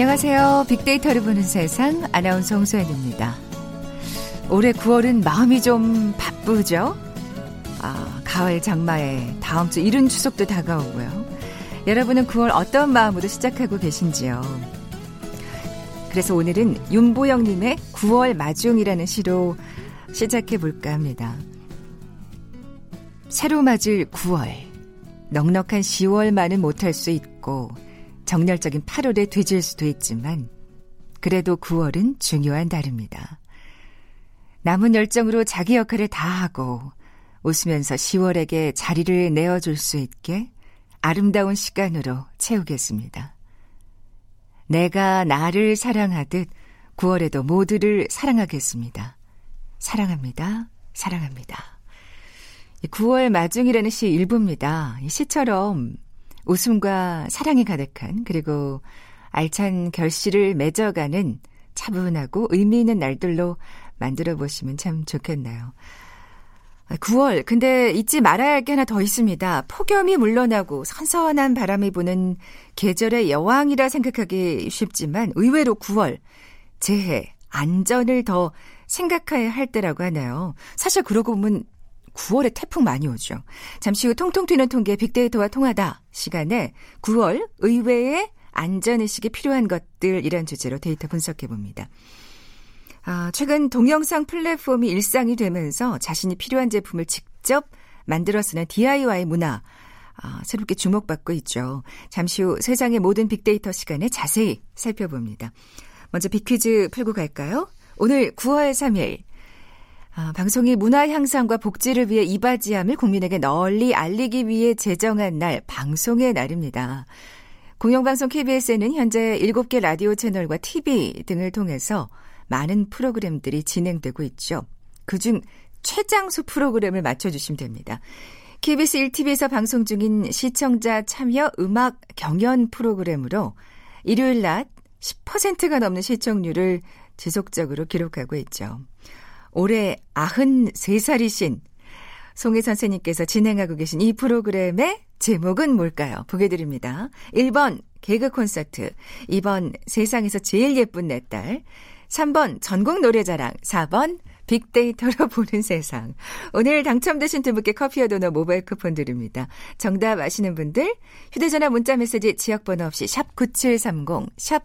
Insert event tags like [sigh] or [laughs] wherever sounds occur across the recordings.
안녕하세요. 빅데이터를 보는 세상 아나운서 홍소연입니다. 올해 9월은 마음이 좀 바쁘죠? 아, 가을 장마에 다음 주 이른 추석도 다가오고요. 여러분은 9월 어떤 마음으로 시작하고 계신지요? 그래서 오늘은 윤보영님의 9월 마중이라는 시로 시작해 볼까 합니다. 새로 맞을 9월. 넉넉한 10월만은 못할 수 있고, 정열적인 8월에 뒤질 수도 있지만 그래도 9월은 중요한 달입니다. 남은 열정으로 자기 역할을 다하고 웃으면서 10월에게 자리를 내어줄 수 있게 아름다운 시간으로 채우겠습니다. 내가 나를 사랑하듯 9월에도 모두를 사랑하겠습니다. 사랑합니다. 사랑합니다. 9월 마중이라는 시 일부입니다. 이 시처럼 웃음과 사랑이 가득한 그리고 알찬 결실을 맺어가는 차분하고 의미 있는 날들로 만들어 보시면 참 좋겠나요. 9월, 근데 잊지 말아야 할 게 하나 더 있습니다. 폭염이 물러나고 선선한 바람이 부는 계절의 여왕이라 생각하기 쉽지만 의외로 9월, 재해, 안전을 더 생각해야 할 때라고 하나요. 사실 그러고 보면 9월에 태풍 많이 오죠. 잠시 후 통통 튀는 통계 빅데이터와 통하다 시간에 9월 의외의 안전의식이 필요한 것들 이란 주제로 데이터 분석해 봅니다. 아, 최근 동영상 플랫폼이 일상이 되면서 자신이 필요한 제품을 직접 만들어 쓰는 DIY 문화 아, 새롭게 주목받고 있죠. 잠시 후 세상의 모든 빅데이터 시간에 자세히 살펴봅니다. 먼저 빅퀴즈 풀고 갈까요? 오늘 9월 3일 아, 방송이 문화 향상과 복지를 위해 이바지함을 국민에게 널리 알리기 위해 제정한 날, 방송의 날입니다. 공영방송 KBS에는 현재 7개 라디오 채널과 TV 등을 통해서 많은 프로그램들이 진행되고 있죠. 그중 최장수 프로그램을 맞춰주시면 됩니다. KBS 1TV에서 방송 중인 시청자 참여 음악 경연 프로그램으로 일요일 낮 10%가 넘는 시청률을 지속적으로 기록하고 있죠. 올해 93살이신 송혜 선생님께서 진행하고 계신 이 프로그램의 제목은 뭘까요? 보게 드립니다. 1번 개그 콘서트, 2번 세상에서 제일 예쁜 내 딸, 3번 전국 노래자랑, 4번 빅데이터로 [laughs] 보는 세상. 오늘 당첨되신 두 분께 커피와 도넛 모바일 쿠폰 드립니다. 정답 아시는 분들 휴대전화 문자 메시지 지역번호 없이 샵 9730, 샵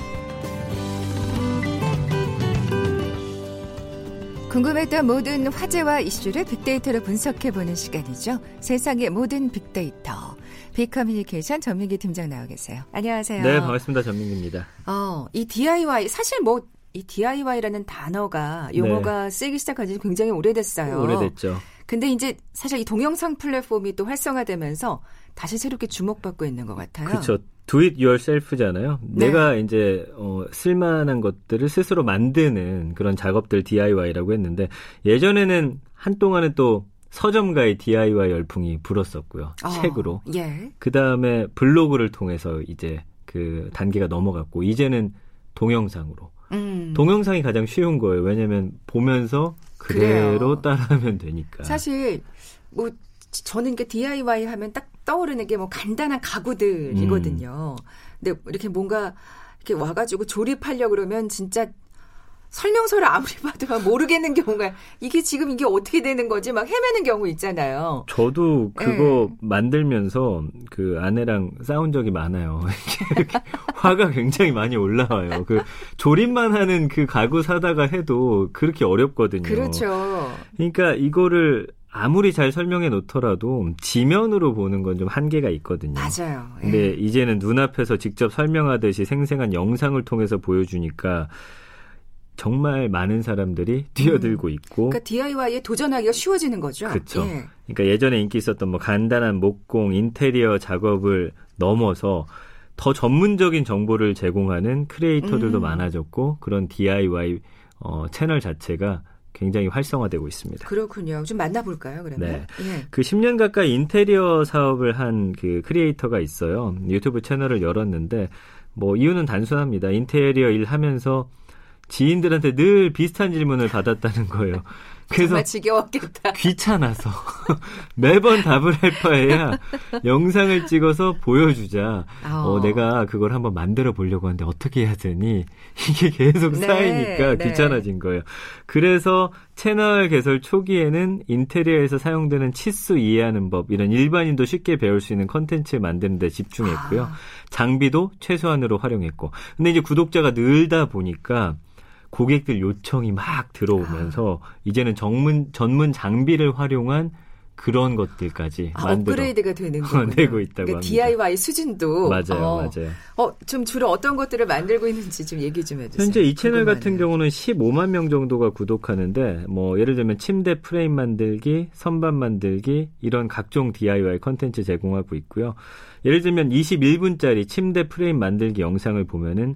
궁금했던 모든 화제와 이슈를 빅데이터로 분석해보는 시간이죠. 세상의 모든 빅데이터. 빅커뮤니케이션 전민기 팀장 나와 계세요. 안녕하세요. 네, 반갑습니다. 전민기입니다. 어, 이 DIY, 사실 뭐, 이 DIY라는 단어가, 용어가 네. 쓰기 시작한 지 굉장히 오래됐어요. 오래됐죠. 근데 이제 사실 이 동영상 플랫폼이 또 활성화되면서 다시 새롭게 주목받고 있는 것 같아요. 그렇죠. do it yourself잖아요. 네. 내가 이제 어, 쓸만한 것들을 스스로 만드는 그런 작업들 DIY라고 했는데 예전에는 한동안은 또 서점가의 DIY 열풍이 불었었고요. 어, 책으로. 예. 그 다음에 블로그를 통해서 이제 그 단계가 넘어갔고 이제는 동영상으로. 음. 동영상이 가장 쉬운 거예요. 왜냐면 보면서 그대로 그래요. 따라하면 되니까. 사실 뭐 저는 이게 DIY 하면 딱 떠오르는 게 뭐 간단한 가구들이거든요. 음. 근데 이렇게 뭔가 이렇게 와가지고 조립하려 그러면 진짜 설명서를 아무리 [laughs] 봐도 모르겠는 경우가 이게 지금 이게 어떻게 되는 거지 막 헤매는 경우 있잖아요. 저도 그거 네. 만들면서 그 아내랑 싸운 적이 많아요. [laughs] 화가 굉장히 많이 올라와요. 그 조립만 하는 그 가구 사다가 해도 그렇게 어렵거든요. 그렇죠. 그러니까 이거를 아무리 잘 설명해 놓더라도 지면으로 보는 건 좀 한계가 있거든요. 맞아요. 예. 근데 이제는 눈앞에서 직접 설명하듯이 생생한 영상을 통해서 보여주니까 정말 많은 사람들이 뛰어들고 음. 있고. 그러니까 DIY에 도전하기가 쉬워지는 거죠. 그렇죠. 예. 그러니까 예전에 인기 있었던 뭐 간단한 목공, 인테리어 작업을 넘어서 더 전문적인 정보를 제공하는 크리에이터들도 음. 많아졌고 그런 DIY 어, 채널 자체가 굉장히 활성화되고 있습니다. 그렇군요. 좀 만나볼까요, 그러면? 네. 예. 그 10년 가까이 인테리어 사업을 한 그 크리에이터가 있어요. 유튜브 채널을 열었는데 뭐 이유는 단순합니다. 인테리어 일 하면서 지인들한테 늘 비슷한 질문을 받았다는 거예요. [laughs] 그래서 지겨웠겠다. 귀찮아서 [laughs] 매번 답을 할 바에야 영상을 찍어서 보여주자. 어. 어, 내가 그걸 한번 만들어 보려고 하는데 어떻게 해야 되니? 이게 계속 네, 쌓이니까 네. 귀찮아진 거예요. 그래서 채널 개설 초기에는 인테리어에서 사용되는 치수 이해하는 법, 이런 일반인도 쉽게 배울 수 있는 컨텐츠 만드는 데 집중했고요. 아. 장비도 최소한으로 활용했고. 근데 이제 구독자가 늘다 보니까 고객들 요청이 막 들어오면서 아. 이제는 전문 전문 장비를 활용한 그런 것들까지 아, 만들어 업그레이드가 되는 [laughs] 거군요. 내고 있다고 그러니까 합니다. DIY 수준도 맞아요, 어, 맞아요. 어, 좀 주로 어떤 것들을 만들고 있는지 좀 얘기 좀 해주세요. 현재 이 채널 같은 궁금하네요. 경우는 15만 명 정도가 구독하는데 뭐 예를 들면 침대 프레임 만들기, 선반 만들기 이런 각종 DIY 컨텐츠 제공하고 있고요. 예를 들면 21분짜리 침대 프레임 만들기 영상을 보면은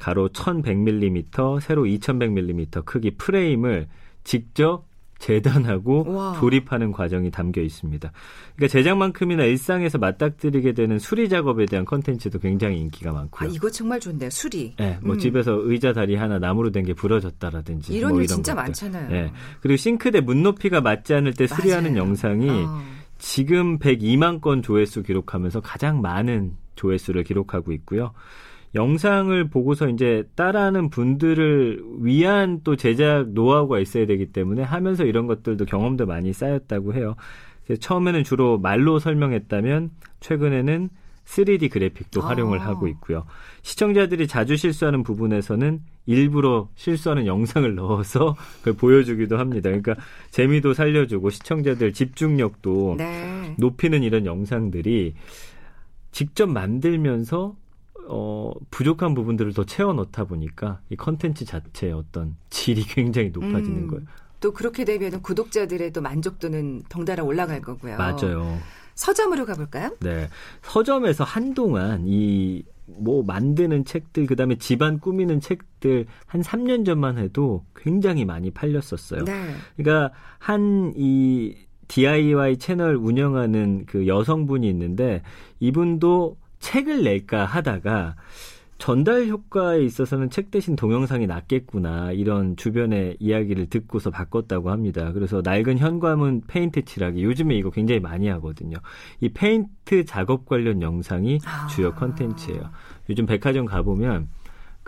가로 1100mm, 세로 2100mm 크기 프레임을 직접 재단하고 와. 조립하는 과정이 담겨 있습니다. 그러니까 제작만큼이나 일상에서 맞닥뜨리게 되는 수리 작업에 대한 컨텐츠도 굉장히 인기가 아, 많고요. 이거 정말 좋네요. 수리. 네, 뭐 음. 집에서 의자 다리 하나 나무로 된 게 부러졌다라든지 이런 뭐일 진짜 것들. 많잖아요. 네. 그리고 싱크대 문 높이가 맞지 않을 때 수리하는 맞아요. 영상이 어. 지금 102만 건 조회수 기록하면서 가장 많은 조회수를 기록하고 있고요. 영상을 보고서 이제 따라하는 분들을 위한 또 제작 노하우가 있어야 되기 때문에 하면서 이런 것들도 경험도 많이 쌓였다고 해요. 처음에는 주로 말로 설명했다면 최근에는 3D 그래픽도 활용을 아. 하고 있고요. 시청자들이 자주 실수하는 부분에서는 일부러 실수하는 영상을 넣어서 그걸 보여주기도 합니다. 그러니까 재미도 살려주고 시청자들 집중력도 네. 높이는 이런 영상들이 직접 만들면서 어, 부족한 부분들을 더 채워 넣다 보니까 이 컨텐츠 자체의 어떤 질이 굉장히 높아지는 음. 거예요. 또 그렇게 되면 구독자들의 또 만족도는 덩달아 올라갈 거고요. 맞아요. 서점으로 가볼까요? 네. 서점에서 한동안 이 뭐 만드는 책들 그다음에 집안 꾸미는 책들 한 3년 전만 해도 굉장히 많이 팔렸었어요. 네. 그러니까 한이 DIY 채널 운영하는 그 여성분이 있는데 이분도 책을 낼까 하다가 전달 효과에 있어서는 책 대신 동영상이 낫겠구나 이런 주변의 이야기를 듣고서 바꿨다고 합니다. 그래서 낡은 현관문 페인트 칠하기 요즘에 이거 굉장히 많이 하거든요. 이 페인트 작업 관련 영상이 아. 주요 컨텐츠예요. 요즘 백화점 가보면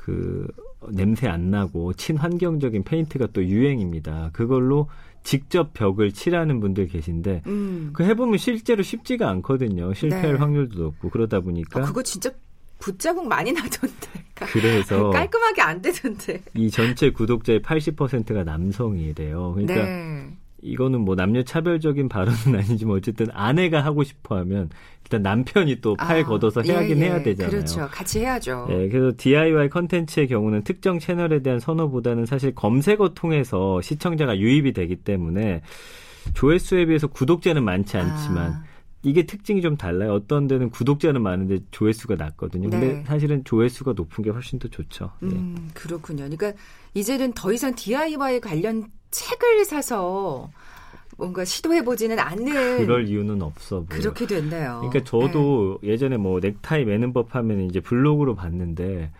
그 냄새 안 나고 친환경적인 페인트가 또 유행입니다. 그걸로 직접 벽을 칠하는 분들 계신데 음. 그 해보면 실제로 쉽지가 않거든요. 실패할 네. 확률도 높고 그러다 보니까 어, 그거 진짜 붓자국 많이 나던데. [laughs] 그래서 [laughs] 깔끔하게 안 되던데. 이 전체 구독자의 80%가 남성이래요. 그러니까 네. 이거는 뭐 남녀 차별적인 발언은 [laughs] 아니지만 어쨌든 아내가 하고 싶어 하면 일단 남편이 또팔 아, 걷어서 예, 해야긴 예. 해야 되잖아요. 그렇죠. 같이 해야죠. 예, 그래서 DIY 컨텐츠의 경우는 특정 채널에 대한 선호보다는 사실 검색어 통해서 시청자가 유입이 되기 때문에 조회수에 비해서 구독자는 많지 않지만 아. 이게 특징이 좀 달라요. 어떤 데는 구독자는 많은데 조회수가 낮거든요. 근데 네. 사실은 조회수가 높은 게 훨씬 더 좋죠. 예. 음, 그렇군요. 그러니까 이제는 더 이상 DIY 관련 책을 사서 뭔가 시도해보지는 않는 그럴 이유는 없어 보여요. 그렇게 됐네요. 그러니까 저도 예전에 뭐 넥타이 매는 법 하면 이제 블로그로 봤는데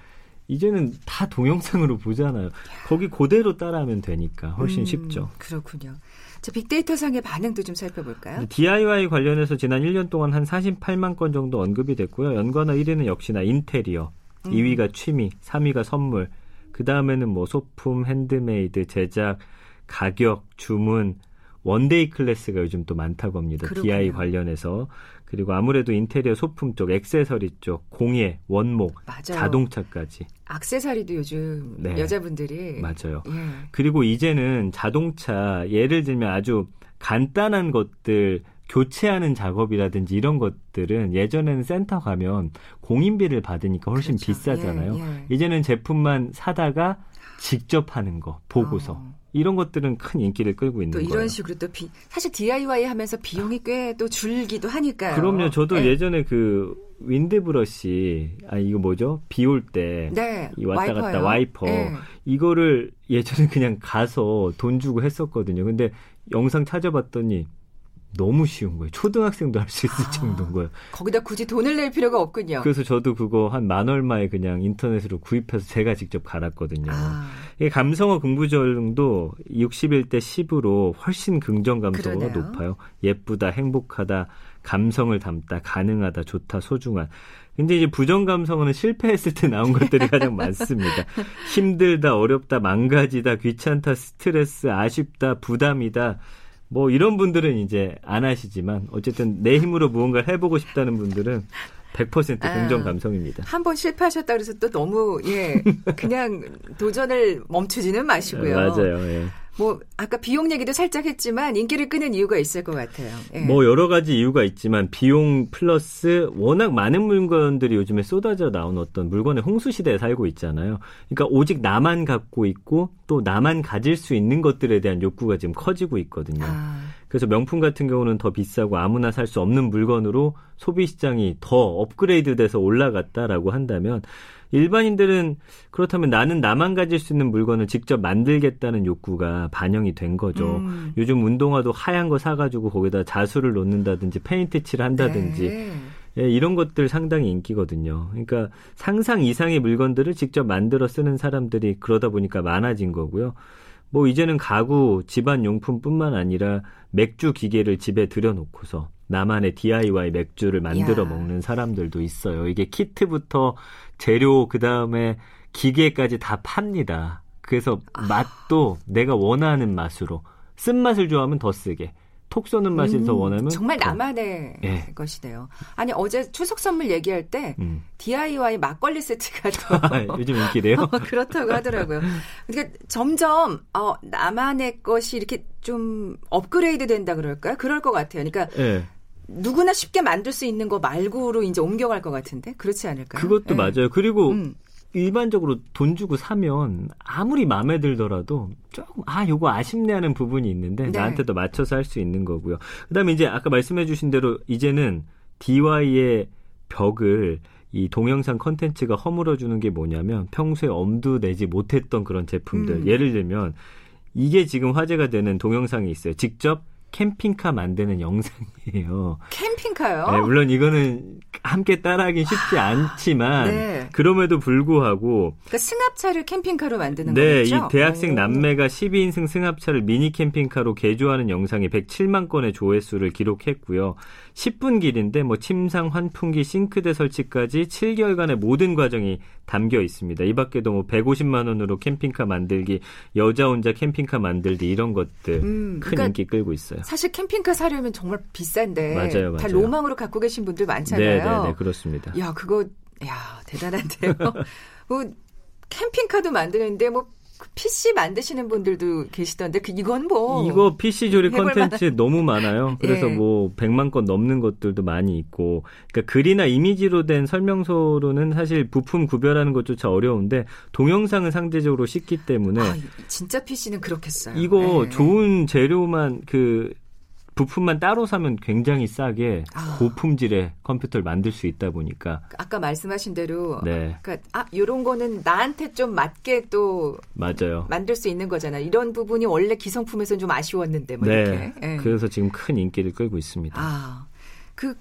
이제는 다 동영상으로 보잖아요. 거기 그대로 따라하면 되니까 훨씬 음, 쉽죠. 그렇군요. 자, 빅데이터 상의 반응도 좀 살펴볼까요? DIY 관련해서 지난 1년 동안 한 48만 건 정도 언급이 됐고요. 연관어 1위는 역시나 인테리어, 음. 2위가 취미, 3위가 선물, 그 다음에는 뭐 소품, 핸드메이드, 제작, 가격, 주문, one-day class가 요즘 또 많다고 합니다. 그렇군요. DIY 관련해서. 그리고 아무래도 인테리어 소품 쪽, 액세서리 쪽, 공예, 원목, 맞아요. 자동차까지. 악세사리도 요즘 네. 여자분들이 맞아요. 예. 그리고 이제는 자동차 예를 들면 아주 간단한 것들 교체하는 작업이라든지 이런 것들은 예전에는 센터 가면 공인비를 받으니까 훨씬 그렇죠. 비싸잖아요. 예, 예. 이제는 제품만 사다가 직접 하는 거 보고서 어. 이런 것들은 큰 인기를 끌고 있는 또 거예요. 이런 식으로 또 비, 사실 DIY 하면서 비용이 꽤 또 줄기도 하니까요. 그럼요. 저도 예. 예전에 그 윈드브러시 아 이거 뭐죠? 비 올 때 네. 이 왔다 와이퍼요. 갔다 와이퍼 네. 이거를 예전에 그냥 가서 돈 주고 했었거든요. 근데 영상 찾아봤더니 너무 쉬운 거예요. 초등학생도 할 수 있을 아. 정도인 거예요. 거기다 굳이 돈을 낼 필요가 없군요. 그래서 저도 그거 한 만 얼마에 그냥 인터넷으로 구입해서 제가 직접 갈았거든요. 아, 이게 감성어 긍부정도 61대 10으로 훨씬 긍정 감성어가 그러네요. 높아요. 예쁘다, 행복하다, 감성을 담다, 가능하다, 좋다, 소중한. 근데 이제 부정 감성어는 실패했을 때 나온 것들이 가장 많습니다. [laughs] 힘들다, 어렵다, 망가지다, 귀찮다, 스트레스, 아쉽다, 부담이다. 뭐 이런 분들은 이제 안 하시지만 어쨌든 내 힘으로 무언가를 해보고 싶다는 분들은 100% 아. 긍정 감성입니다. 한 번 실패하셨다 그래서 또 너무 예 그냥 도전을 멈추지는 마시고요. 맞아요. 예. 뭐 아까 비용 얘기도 살짝 했지만 인기를 끄는 이유가 있을 것 같아요. 예. 뭐 여러 가지 이유가 있지만 비용 플러스 워낙 많은 물건들이 요즘에 쏟아져 나온 어떤 물건의 홍수 시대에 살고 있잖아요. 그러니까 오직 나만 갖고 있고 또 나만 가질 수 있는 것들에 대한 욕구가 지금 커지고 있거든요. 아, 그래서 명품 같은 경우는 더 비싸고 아무나 살 수 없는 물건으로 소비 시장이 더 업그레이드 돼서 올라갔다라고 한다면 일반인들은 그렇다면 나는 나만 가질 수 있는 물건을 직접 만들겠다는 욕구가 반영이 된 거죠. 음. 요즘 운동화도 하얀 거 사가지고 거기다 자수를 놓는다든지 페인트 칠을 한다든지 네. 예, 이런 것들 상당히 인기거든요. 그러니까 상상 이상의 물건들을 직접 만들어 쓰는 사람들이 그러다 보니까 많아진 거고요. 뭐 이제는 가구, 집안 용품뿐만 아니라 맥주 기계를 집에 들여놓고서 나만의 DIY 맥주를 만들어 야. 먹는 사람들도 있어요. 이게 키트부터 재료 그 다음에 기계까지 다 팝니다. 그래서 아. 맛도 내가 원하는 맛으로 쓴맛을 좋아하면 더 쓰게, 톡 쏘는 더 음, 원하면 정말 더. 나만의 예. 것이네요. 아니 어제 추석 선물 얘기할 때 음. DIY 막걸리 세트가 또 [laughs] 요즘 인기래요. [laughs] 그렇다고 하더라고요. 그러니까 점점 어, 나만의 것이 이렇게 좀 업그레이드 된다 그럴까요? 그럴 것 같아요. 그러니까 예. 누구나 쉽게 만들 수 있는 거 말고로 이제 옮겨갈 것 같은데 그렇지 않을까요? 그것도 예. 맞아요. 그리고 음. 일반적으로 돈 주고 사면 아무리 마음에 들더라도 조금 아 요거 아쉽네 하는 부분이 있는데 네. 나한테 더 맞춰서 할 수 있는 거고요. 그다음에 이제 아까 말씀해 주신 대로 이제는 DI의 벽을 이 동영상 컨텐츠가 허물어 주는 게 뭐냐면 평소에 엄두 내지 못했던 그런 제품들. 음. 예를 들면 이게 지금 화제가 되는 동영상이 있어요. 직접 캠핑카 만드는 영상이에요. 캠핑카요? 네, 물론 이거는 함께 따라하긴 쉽지 않지만 네. 그럼에도 불구하고 그러니까 승합차를 캠핑카로 만드는 네, 거죠? 이 대학생 오. 남매가 12인승 승합차를 미니 캠핑카로 개조하는 영상이 107만 건의 조회수를 기록했고요. 10분 길인데 뭐 침상, 환풍기, 싱크대 설치까지 7개월간의 모든 과정이 담겨 있습니다. 이 밖에도 뭐 150만 원으로 캠핑카 만들기, 여자 혼자 캠핑카 만들기 이런 것들 음, 큰 그러니까 인기 끌고 있어요. 사실 캠핑카 사려면 정말 비싼데 맞아요, 다 맞아요. 로망으로 갖고 계신 분들 네, 많잖아요. 네, 네, 그렇습니다. 야, 그거 야, 대단한데요. [laughs] 뭐 캠핑카도 만드는데 뭐그 PC 만드시는 분들도 계시던데 그 이건 뭐 이거 PC 조립 컨텐츠 너무 많아요. [laughs] 그래서 예. 뭐 100만 건 넘는 것들도 많이 있고, 그러니까 글이나 이미지로 된 설명서로는 사실 부품 구별하는 것조차 어려운데 동영상은 상대적으로 쉽기 때문에 아, 진짜 PC는 그렇겠어요. 이거 네. 좋은 재료만 그 부품만 따로 사면 굉장히 싸게 아. 고품질의 컴퓨터를 만들 수 있다 보니까 아까 말씀하신 대로 네 그러니까 아 요런 거는 나한테 좀 맞게 또 맞아요. 만들 수 있는 거잖아. 이런 부분이 원래 기성품에서는 좀 아쉬웠는데 뭐 네, 이렇게. 예. 그래서 지금 큰 인기를 끌고 있습니다. 아, 그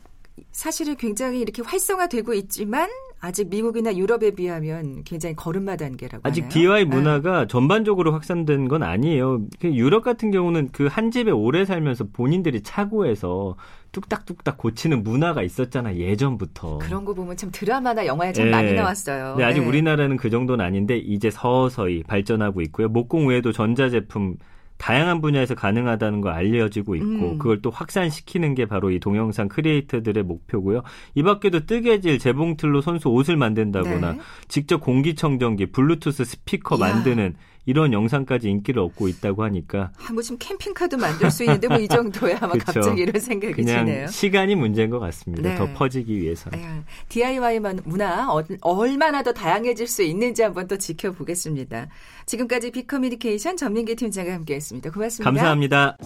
사실은 굉장히 이렇게 활성화되고 있지만 아직 미국이나 유럽에 비하면 굉장히 걸음마 단계라고 아직 하나요? DIY 네. 문화가 전반적으로 확산된 건 아니에요. 그 유럽 같은 경우는 그 한 집에 오래 살면서 본인들이 차고해서 뚝딱뚝딱 고치는 문화가 있었잖아 예전부터. 그런 거 보면 참 드라마나 영화에 참 예. 많이 나왔어요. 네, 아직 네. 우리나라는 그 정도는 아닌데 이제 서서히 발전하고 있고요. 목공 외에도 전자제품 다양한 분야에서 가능하다는 거 알려지고 있고 음. 그걸 또 확산시키는 게 바로 이 동영상 크리에이터들의 목표고요. 이 밖에도 뜨개질 재봉틀로 손수 옷을 만든다거나 네. 직접 공기청정기, 블루투스 스피커. 만드는 이런 영상까지 인기를 얻고 있다고 하니까 아, 뭐 지금 캠핑카도 만들 수 있는데 뭐 이 정도야 아마 그쵸. 갑자기 이런 생각이 그냥 드네요. 시간이 문제인 것 같습니다. 네. 더 퍼지기 위해서는. 예, DIY 문화 어- 얼마나 더 다양해질 수 있는지 한번 또 지켜보겠습니다. 지금까지 빅커뮤니케이션 전민기 팀장과 함께했습니다. 고맙습니다. 감사합니다.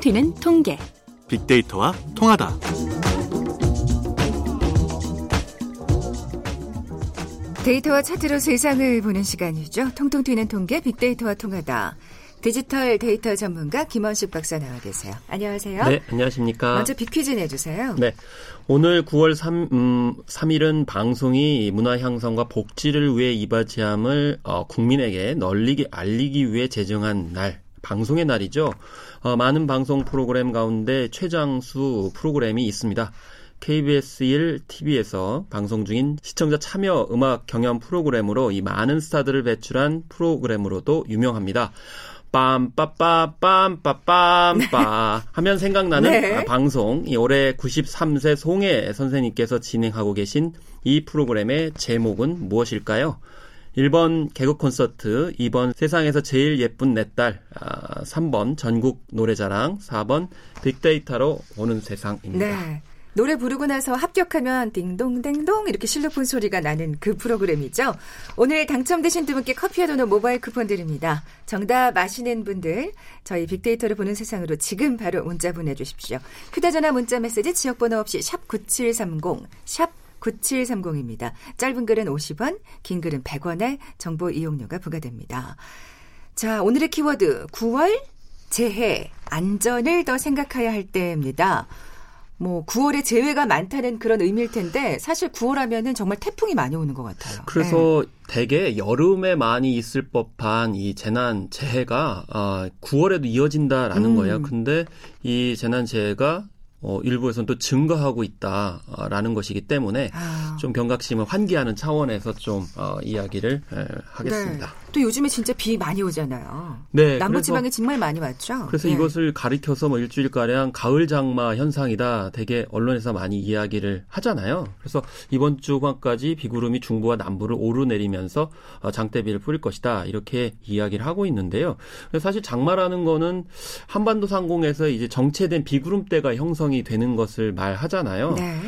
통계 빅데이터와 통하다. 데이터와 차트로 세상을 보는 시간이죠. 통통 튀는 통계 빅데이터와 통하다. 디지털 데이터 전문가 김원식 박사 나와 계세요. 안녕하세요. 네, 안녕하십니까. 먼저 빅퀴즈 내주세요. 네. 오늘 9월 3, 음, 3일은 방송이 문화 향상과 복지를 위해 이바지함을 어, 국민에게 널리 알리기 위해 제정한 날, 방송의 날이죠. 어, 많은 방송 프로그램 가운데 최장수 프로그램이 있습니다. KBS 1 TV에서 방송 중인 시청자 참여 음악 경연 프로그램으로 이 많은 스타들을 배출한 프로그램으로도 유명합니다. 빰빠빠빰빠빰빠 하면 생각나는 네. 아, 방송 이 올해 93세 송혜 선생님께서 진행하고 계신 이 프로그램의 제목은 무엇일까요? 1번 개그 콘서트, 2번 세상에서 제일 예쁜 내 딸, 아, 3번 전국 노래자랑, 4번 빅데이터로 보는 세상입니다. 네. 노래 부르고 나서 합격하면 딩동댕동 이렇게 실로폰 소리가 나는 그 프로그램이죠. 오늘 당첨되신 두 분께 커피와 도넛 모바일 쿠폰 드립니다. 정답 아시는 분들 저희 빅데이터를 보는 세상으로 지금 바로 문자 보내주십시오. 휴대전화 문자 메시지 지역번호 없이 샵 9730, 샵 9730입니다. 짧은 글은 50원, 긴 글은 100원의 정보 이용료가 부과됩니다. 자, 오늘의 키워드 9월 재해 안전을 더 생각해야 할 때입니다. 뭐 9월에 재해가 많다는 그런 의미일 텐데 사실 9월 하면은 정말 태풍이 많이 오는 것 같아요. 그래서 대개 여름에 많이 있을 법한 이 재난 재해가 아, 9월에도 이어진다라는 음. 거예요. 근데 이 재난 재해가 어, 일부에서는 또 증가하고 있다라는 것이기 때문에 아. 좀 경각심을 환기하는 차원에서 좀 어, 이야기를 에, 하겠습니다. 네. 또 요즘에 진짜 비 많이 오잖아요. 네, 남부지방에 정말 많이 왔죠. 그래서 예. 이것을 가리켜서 뭐 일주일 가량 가을 장마 현상이다. 되게 언론에서 많이 이야기를 하잖아요. 그래서 이번 주간까지 비구름이 중부와 남부를 오르내리면서 어, 장대비를 뿌릴 것이다. 이렇게 이야기를 하고 있는데요. 사실 장마라는 거는 한반도 상공에서 이제 정체된 비구름대가 형성이 되는 것을 말하잖아요. 네.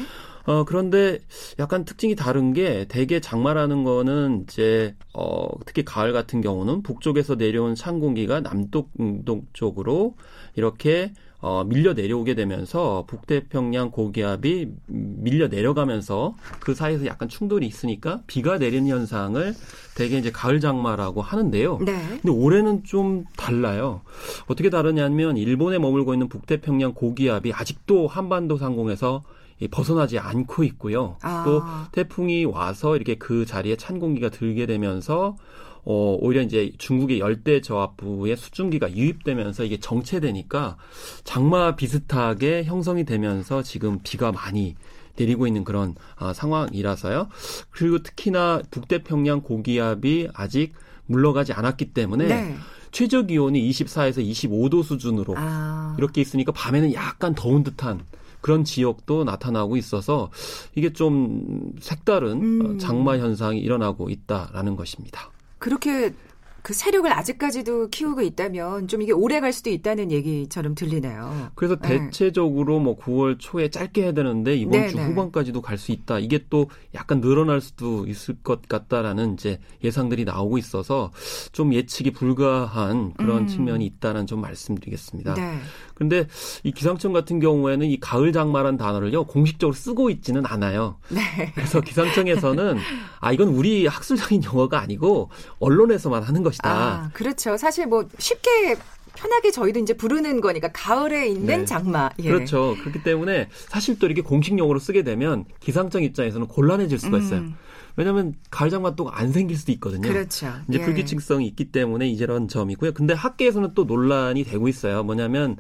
어, 그런데 약간 특징이 다른 게 대개 장마라는 거는 이제, 어, 특히 가을 같은 경우는 북쪽에서 내려온 찬 공기가 남동 쪽으로 이렇게 어, 밀려 내려오게 되면서 북태평양 고기압이 밀려 내려가면서 그 사이에서 약간 충돌이 있으니까 비가 내리는 현상을 대개 이제 가을 장마라고 하는데요. 네. 근데 올해는 좀 달라요. 어떻게 다르냐면 일본에 머물고 있는 북태평양 고기압이 아직도 한반도 상공에서 이 벗어나지 않고 있고요. 아. 또 태풍이 와서 이렇게 그 자리에 찬 공기가 들게 되면서 어, 오히려 이제 중국의 열대 저압부의 수증기가 유입되면서 이게 정체되니까 장마 비슷하게 형성이 되면서 지금 비가 많이 내리고 있는 그런 아, 상황이라서요. 그리고 특히나 북태평양 고기압이 아직 물러가지 않았기 때문에 네. 최저 기온이 24에서 25도 수준으로 아. 이렇게 있으니까 밤에는 약간 더운 듯한 그런 지역도 나타나고 있어서 이게 좀 색다른 음. 어, 장마 현상이 일어나고 있다라는 것입니다. 그렇게 그 세력을 아직까지도 키우고 있다면 좀 이게 오래 갈 수도 있다는 얘기처럼 들리네요. 그래서 네. 대체적으로 뭐 9월 초에 짧게 해야 되는데 이번 네, 주 네. 후반까지도 갈 수 있다. 이게 또 약간 늘어날 수도 있을 것 같다라는 이제 예상들이 나오고 있어서 좀 예측이 불가한 그런 음. 측면이 있다는 좀 말씀드리겠습니다. 네. 근데 이 기상청 같은 경우에는 이 가을 장마란 단어를요 공식적으로 쓰고 있지는 않아요. 네. 그래서 기상청에서는 아 이건 우리 학술적인 용어가 아니고 언론에서만 하는 것이다. 아, 그렇죠. 사실 뭐 쉽게 편하게 저희도 이제 부르는 거니까 가을에 있는 네. 장마. 예. 그렇죠. 그렇기 때문에 사실 또 이렇게 공식 용어로 쓰게 되면 기상청 입장에서는 곤란해질 수가 있어요. 음. 왜냐하면 가을 장마 또 안 생길 수도 있거든요. 그렇죠. 이제 예. 불규칙성이 있기 때문에 이런 점이고요. 근데 학계에서는 또 논란이 되고 있어요. 뭐냐면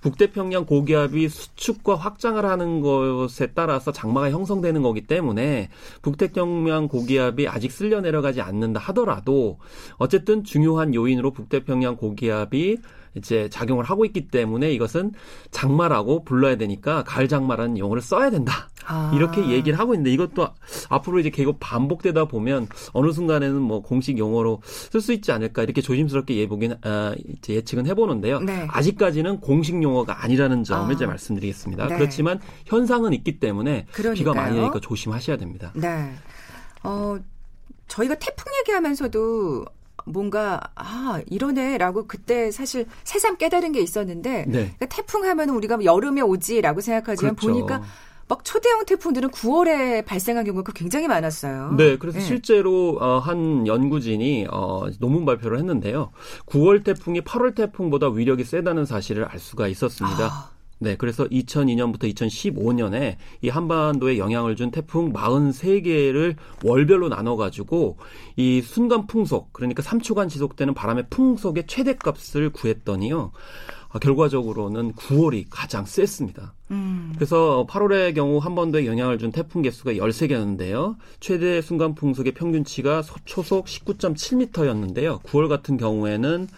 북태평양 고기압이 수축과 확장을 하는 것에 따라서 장마가 형성되는 거기 때문에 북태평양 고기압이 아직 쓸려 내려가지 않는다 하더라도 어쨌든 중요한 요인으로 북태평양 고기압이 이제 작용을 하고 있기 때문에 이것은 장마라고 불러야 되니까 가을 장마라는 용어를 써야 된다. 아. 이렇게 얘기를 하고 있는데 이것도 앞으로 이제 계속 반복되다 보면 어느 순간에는 뭐 공식 용어로 쓸 수 있지 않을까 이렇게 조심스럽게 예보긴 아, 이제 예측은 해보는데요. 네. 아직까지는 공식 용어가 아니라는 점을 아. 이제 말씀드리겠습니다. 네. 그렇지만 현상은 있기 때문에 비가 그러니까요. 많이 내니까 조심하셔야 됩니다. 네. 어, 저희가 태풍 얘기하면서도 뭔가 아 이러네라고 그때 사실 새삼 깨달은 게 있었는데 네. 그러니까 태풍 하면은 우리가 여름에 오지라고 생각하지만 그렇죠. 보니까 막 초대형 태풍들은 9월에 발생한 경우가 굉장히 많았어요. 네, 그래서 네. 실제로 어, 한 연구진이 어, 논문 발표를 했는데요. 9월 태풍이 8월 태풍보다 위력이 세다는 사실을 알 수가 있었습니다. 아, 네, 그래서 2002년부터 2015년에 이 한반도에 영향을 준 태풍 43개를 월별로 나눠 가지고 이 순간 풍속, 그러니까 3초간 지속되는 바람의 풍속의 최대값을 구했더니요. 아, 결과적으로는 9월이 가장 셌습니다. 음. 그래서 8월의 경우 한반도에 영향을 준 태풍 개수가 13개였는데요. 최대 순간 풍속의 평균치가 소- 초속 19.7m였는데요. 9월 같은 경우에는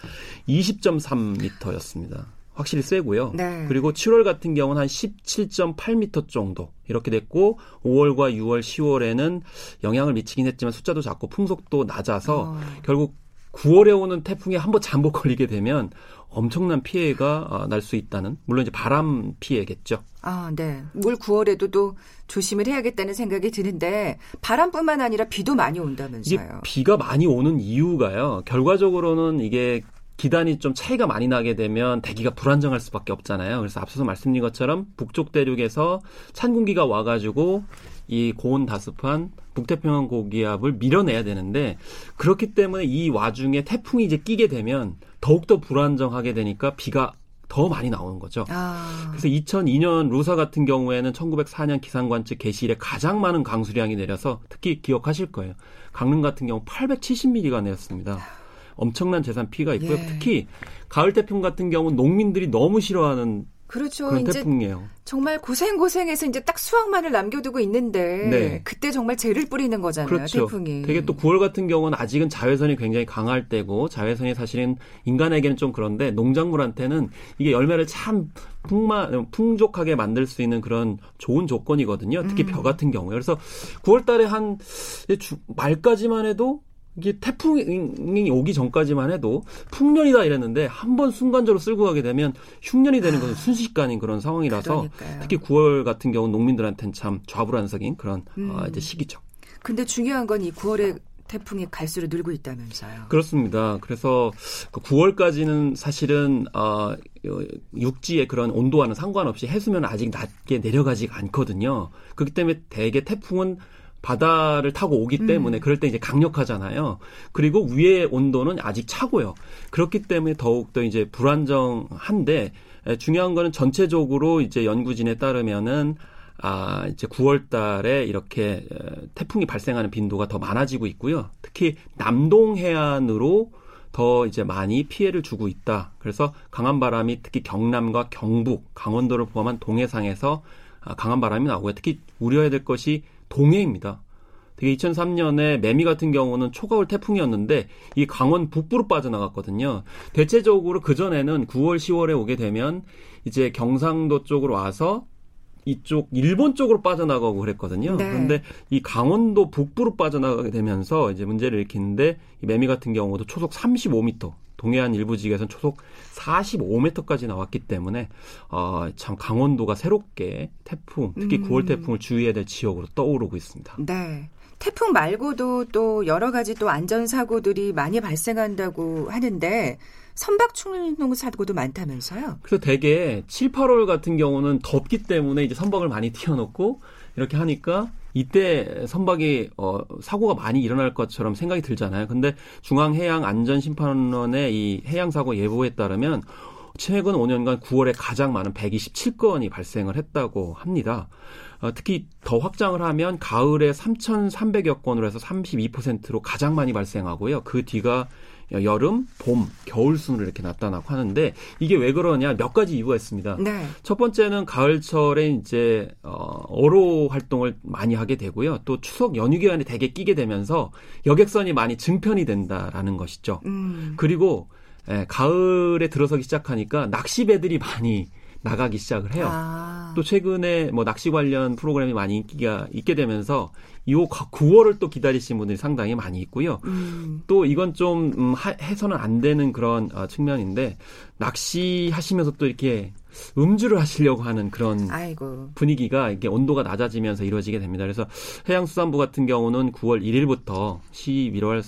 20.3m였습니다. 확실히 세고요. 네. 그리고 7월 같은 경우는 한 17.8m 정도 이렇게 됐고 5월과 6월, 10월에는 영향을 미치긴 했지만 숫자도 작고 풍속도 낮아서 어. 결국 9월에 오는 태풍에 한번 잠복 걸리게 되면 엄청난 피해가 날 수 있다는 물론 이제 바람 피해겠죠. 아, 네. 올 9월에도 또 조심을 해야겠다는 생각이 드는데 바람뿐만 아니라 비도 많이 이게 온다면서요. 비가 많이 오는 이유가요. 결과적으로는 이게 기단이 좀 차이가 많이 나게 되면 대기가 불안정할 수밖에 없잖아요. 그래서 앞서서 말씀드린 것처럼 북쪽 대륙에서 찬 공기가 와가지고 이 고온 다습한 북태평양 고기압을 밀어내야 되는데 그렇기 때문에 이 와중에 태풍이 이제 끼게 되면 더욱더 불안정하게 되니까 비가 더 많이 나오는 거죠. 아. 그래서 2002년 루사 같은 경우에는 1904년 기상관 측 개시 이래 가장 많은 강수량이 내려서 특히 기억하실 거예요. 강릉 같은 경우 870mm가 내렸습니다. 엄청난 재산 피해가 있고요. 예. 특히 가을 태풍 같은 경우 는 농민들이 너무 싫어하는 그렇죠. 그런 태풍이에요. 정말 고생 고생해서 이제 딱 수확만을 남겨두고 있는데 네. 그때 정말 죄를 뿌리는 거잖아요. 그렇죠. 태풍이. 되게 또 9월 같은 경우는 아직은 자외선이 굉장히 강할 때고 자외선이 사실은 인간에게는 좀 그런데 농작물한테는 이게 열매를 참 풍마, 풍족하게 만들 수 있는 그런 좋은 조건이거든요. 특히 음. 벼 같은 경우에. 그래서 9월 달에 한 주- 말까지만 해도 이게 태풍이 오기 전까지만 해도 풍년이다 이랬는데 한 번 순간적으로 쓸고 가게 되면 흉년이 되는 것은 순식간인 그런 상황이라서 아. 그러니까요. 특히 9월 같은 경우 는 농민들한테는 참 좌불안석인 그런 음. 어, 이제 시기죠. 근데 중요한 건 이 9월에 태풍이 갈수록 늘고 있다면서요. 그렇습니다. 그래서 그 9월까지는 사실은 어, 육지의 그런 온도와는 상관없이 해수면 아직 낮게 내려가지가 않거든요. 그렇기 때문에 대개 태풍은 바다를 타고 오기 음. 때문에 그럴 때 이제 강력하잖아요. 그리고 위의 온도는 아직 차고요. 그렇기 때문에 더욱 더 이제 불안정한데 에, 중요한 거는 전체적으로 이제 연구진에 따르면은 아, 이제 9월 달에 이렇게 에, 태풍이 발생하는 빈도가 더 많아지고 있고요. 특히 남동 해안으로 더 이제 많이 피해를 주고 있다. 그래서 강한 바람이 특히 경남과 경북, 강원도를 포함한 동해상에서 아, 강한 바람이 나오고요. 특히 우려해야 될 것이 동해입니다. 되게 2003년에 매미 같은 경우는 초가을 태풍이었는데 이 강원 북부로 빠져나갔거든요. 대체적으로 그 전에는 9월, 10월에 오게 되면 이제 경상도 쪽으로 와서 이쪽 일본 쪽으로 빠져나가고 그랬거든요. 네. 그런데 이 강원도 북부로 빠져나가게 되면서 이제 문제를 일으키는데 이 매미 같은 경우도 초속 35m, 동해안 일부 지역에서는 초속 45m까지 나왔기 때문에 어, 참 강원도가 새롭게 태풍, 특히 음. 9월 태풍을 주의해야 될 지역으로 떠오르고 있습니다. 네. 태풍 말고도 또 여러 가지 또 안전 사고들이 많이 발생한다고 하는데 선박 충동 사고도 많다면서요? 그래서 대개 7, 8월 같은 경우는 덥기 때문에 이제 선박을 많이 띄워놓고 이렇게 하니까 이때 선박이 어, 사고가 많이 일어날 것처럼 생각이 들잖아요. 근데 중앙해양안전심판원의 이 해양사고 예보에 따르면 최근 5년간 9월에 가장 많은 127건이 발생을 했다고 합니다. 어, 특히 더 확장을 하면 가을에 3,300여 건으로 해서 32%로 가장 많이 발생하고요. 그 뒤가 여름, 봄, 겨울 순으로 이렇게 나타나고 하는데 이게 왜 그러냐 몇 가지 이유가 있습니다. 네. 첫 번째는 가을철에 이제 어, 어로 활동을 많이 하게 되고요. 또 추석 연휴 기간에 대개 끼게 되면서 여객선이 많이 증편이 된다라는 것이죠. 음. 그리고 예, 가을에 들어서기 시작하니까 낚시 배들이 많이 나가기 시작을 해요. 아. 또 최근에 뭐 낚시 관련 프로그램이 많이 인기가 있게 되면서 이 9월을 또 기다리신 분들이 상당히 많이 있고요. 음. 또 이건 좀 음, 하- 해서는 안 되는 그런 어, 측면인데 낚시하시면서 또 이렇게 음주를 하시려고 하는 그런 아이고. 분위기가 이게 온도가 낮아지면서 이루어지게 됩니다. 그래서 해양수산부 같은 경우는 9월 1일부터 11월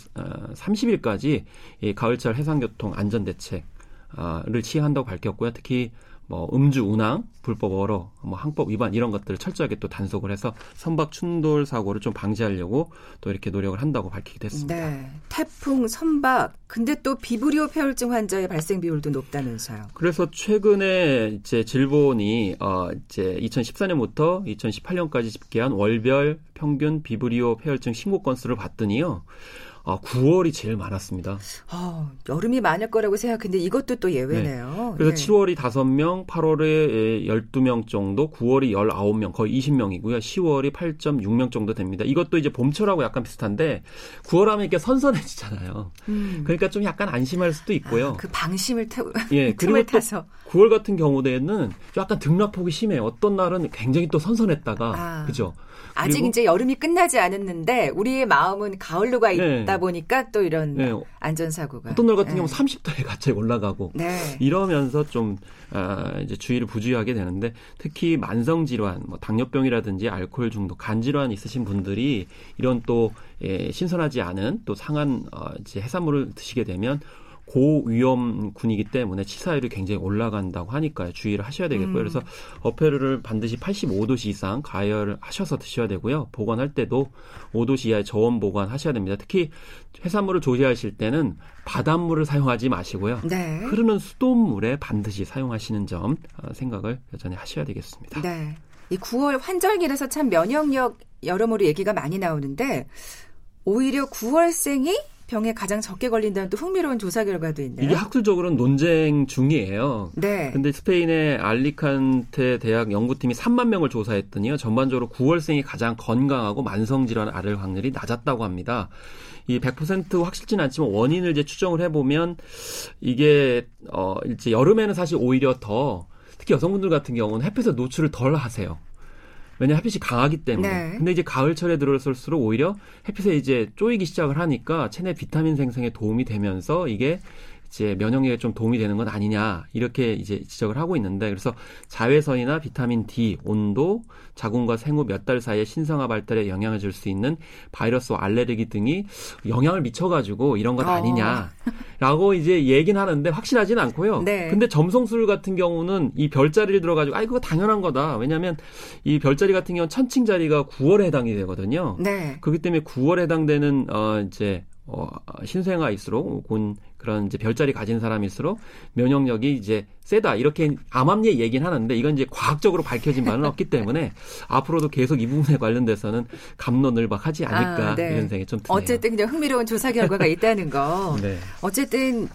30일까지 이 가을철 해상교통 안전대책을 시행한다고 밝혔고요. 특히 뭐 음주 운항, 불법 어로, 뭐 항법 위반 이런 것들을 철저하게 또 단속을 해서 선박 충돌 사고를 좀 방지하려고 또 이렇게 노력을 한다고 밝히게 됐습니다. 네. 태풍, 선박, 근데 또 비브리오 폐혈증 환자의 발생 비율도 높다면서요. 그래서 최근에 이제 질본이 어 이제 2014년부터 2018년까지 집계한 월별 평균 비브리오 폐혈증 신고 건수를 봤더니요. 아, 9월이 제일 많았습니다. 어, 여름이 많을 거라고 생각했는데 이것도 또 예외네요. 그래서 네. 7월이 5명, 8월에 12명 정도, 9월이 19명, 거의 20명이고요. 10월이 8.6명 정도 됩니다. 이것도 이제 봄철하고 약간 비슷한데 9월 하면 이렇게 선선해지잖아요. 음. 그러니까 좀 약간 안심할 수도 있고요. 아, 그 방심을 태, 예, [laughs] 그리고 또 타서. 9월 같은 경우에는 약간 등락폭이 심해요. 어떤 날은 굉장히 또 선선했다가, 아. 그죠? 아직 이제 여름이 끝나지 않았는데 우리의 마음은 가을로 가 있다 네. 보니까 또 이런 네. 안전사고가. 어떤 날 같은 네. 경우 30도에 갑자기 올라가고, 네. 이러면서 좀 아, 이제 주의를 부주의하게 되는데 특히 만성 질환, 뭐 당뇨병이라든지 알코올 중독, 간 질환 있으신 분들이 이런 또 예, 신선하지 않은 또 상한 어, 이제 해산물을 드시게 되면 고위험군이기 때문에 치사율이 굉장히 올라간다고 하니까요. 주의를 하셔야 되겠고요. 음. 그래서 어패류를 반드시 85도씨 이상 가열하셔서 드셔야 되고요. 보관할 때도 5도씨 이하의 저온 보관하셔야 됩니다. 특히 해산물을 조리하실 때는 바닷물을 사용하지 마시고요. 네. 흐르는 수돗물에 반드시 사용하시는 점 어, 생각을 여전히 하셔야 되겠습니다. 네. 이 9월 환절기라서 참 면역력 여러모로 얘기가 많이 나오는데 오히려 9월생이 병에 가장 적게 걸린다는 또 흥미로운 조사 결과도 있네요. 이게 학술적으로는 논쟁 중이에요. 네. 근데 스페인의 알리칸테 대학 연구팀이 3만 명을 조사했더니요. 전반적으로 9월생이 가장 건강하고 만성 질환을 앓을 확률이 낮았다고 합니다. 이 100% 확실치는 않지만 원인을 이제 추정을 해 보면 이게 어 이제 여름에는 사실 오히려 더 특히 여성분들 같은 경우는 햇빛에 노출을 덜 하세요. 왜냐 면 햇빛이 강하기 때문에. 네. 근데 이제 가을철에 들어설수록 오히려 햇빛에 이제 쪼이기 시작을 하니까 체내 비타민 생성에 도움이 되면서 이게 이제 면역력에 좀 도움이 되는 건 아니냐 이렇게 이제 지적을 하고 있는데 그래서 자외선이나 비타민 D, 온도, 자궁과 생후 몇 달 사이에 신생아 발달에 영향을 줄 수 있는 바이러스와 알레르기 등이 영향을 미쳐가지고 이런 것 어. 아니냐라고 이제 얘기는 하는데 확실하진 않고요. 네. 근데 점성술 같은 경우는 이 별자리를 들어가지고 아이 그거 당연한 거다. 왜냐하면 이 별자리 같은 경우는 천칭 자리가 9월에 해당이 되거든요. 네. 그렇기 때문에 9월에 해당되는 어 이제 어 신생아일수록 혹은 그런 이제 별자리 가진 사람일수록 면역력이 이제 세다 이렇게 암암리에 얘기는 하는데 이건 이제 과학적으로 밝혀진 바는 없기 때문에 [laughs] 앞으로도 계속 이 부분에 관련돼서는 감론을박하지 않을까 아, 네. 이런 생각이 좀 드네요. 어쨌든 그냥 흥미로운 조사 결과가 있다는 거. [laughs] 네. 어쨌든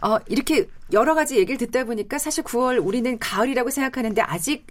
어, 이렇게 여러 가지 얘기를 듣다 보니까 사실 9월 우리는 가을이라고 생각하는데 아직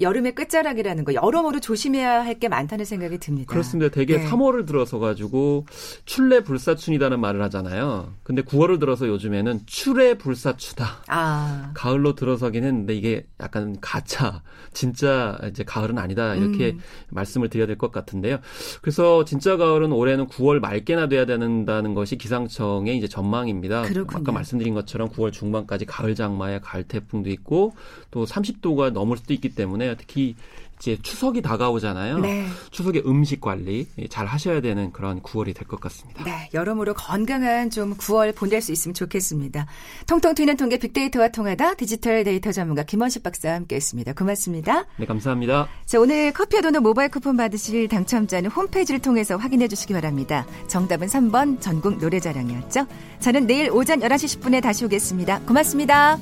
여름의 끝자락이라는 거 여러모로 조심해야 할 게 많다는 생각이 듭니다. 그렇습니다. 되게 네. 3월을 들어서 가지고 출래 불사춘이라는 말을 하잖아요. 근데 9월을 들어서 요즘에는 출애 불사추다. 아, 가을로 들어서긴 했는데 이게 약간 가차, 진짜 이제 가을은 아니다 이렇게 음. 말씀을 드려야 될 것 같은데요. 그래서 진짜 가을은 올해는 9월 말께나 돼야 된다는 것이 기상청의 이제 전망입니다. 그렇군요. 아까 말씀드린 것처럼 9월 중반까지 가을 장마에 가을 태풍도 있고 또 30도가 넘을 수도 있기 때문에 특히 이제 추석이 다가오잖아요. 네. 추석에 음식 관리 잘 하셔야 되는 그런 9월이 될 것 같습니다. 네, 여러모로 건강한 좀 9월 보낼 수 있으면 좋겠습니다. 통통 튀는 통계 빅데이터와 통하다 디지털 데이터 전문가 김원식 박사와 함께했습니다. 고맙습니다. 네, 감사합니다. 자, 오늘 커피와 도넛 모바일 쿠폰 받으실 당첨자는 홈페이지를 통해서 확인해 주시기 바랍니다. 정답은 3번 전국 노래자랑이었죠. 저는 내일 오전 11시 10분에 다시 오겠습니다. 고맙습니다.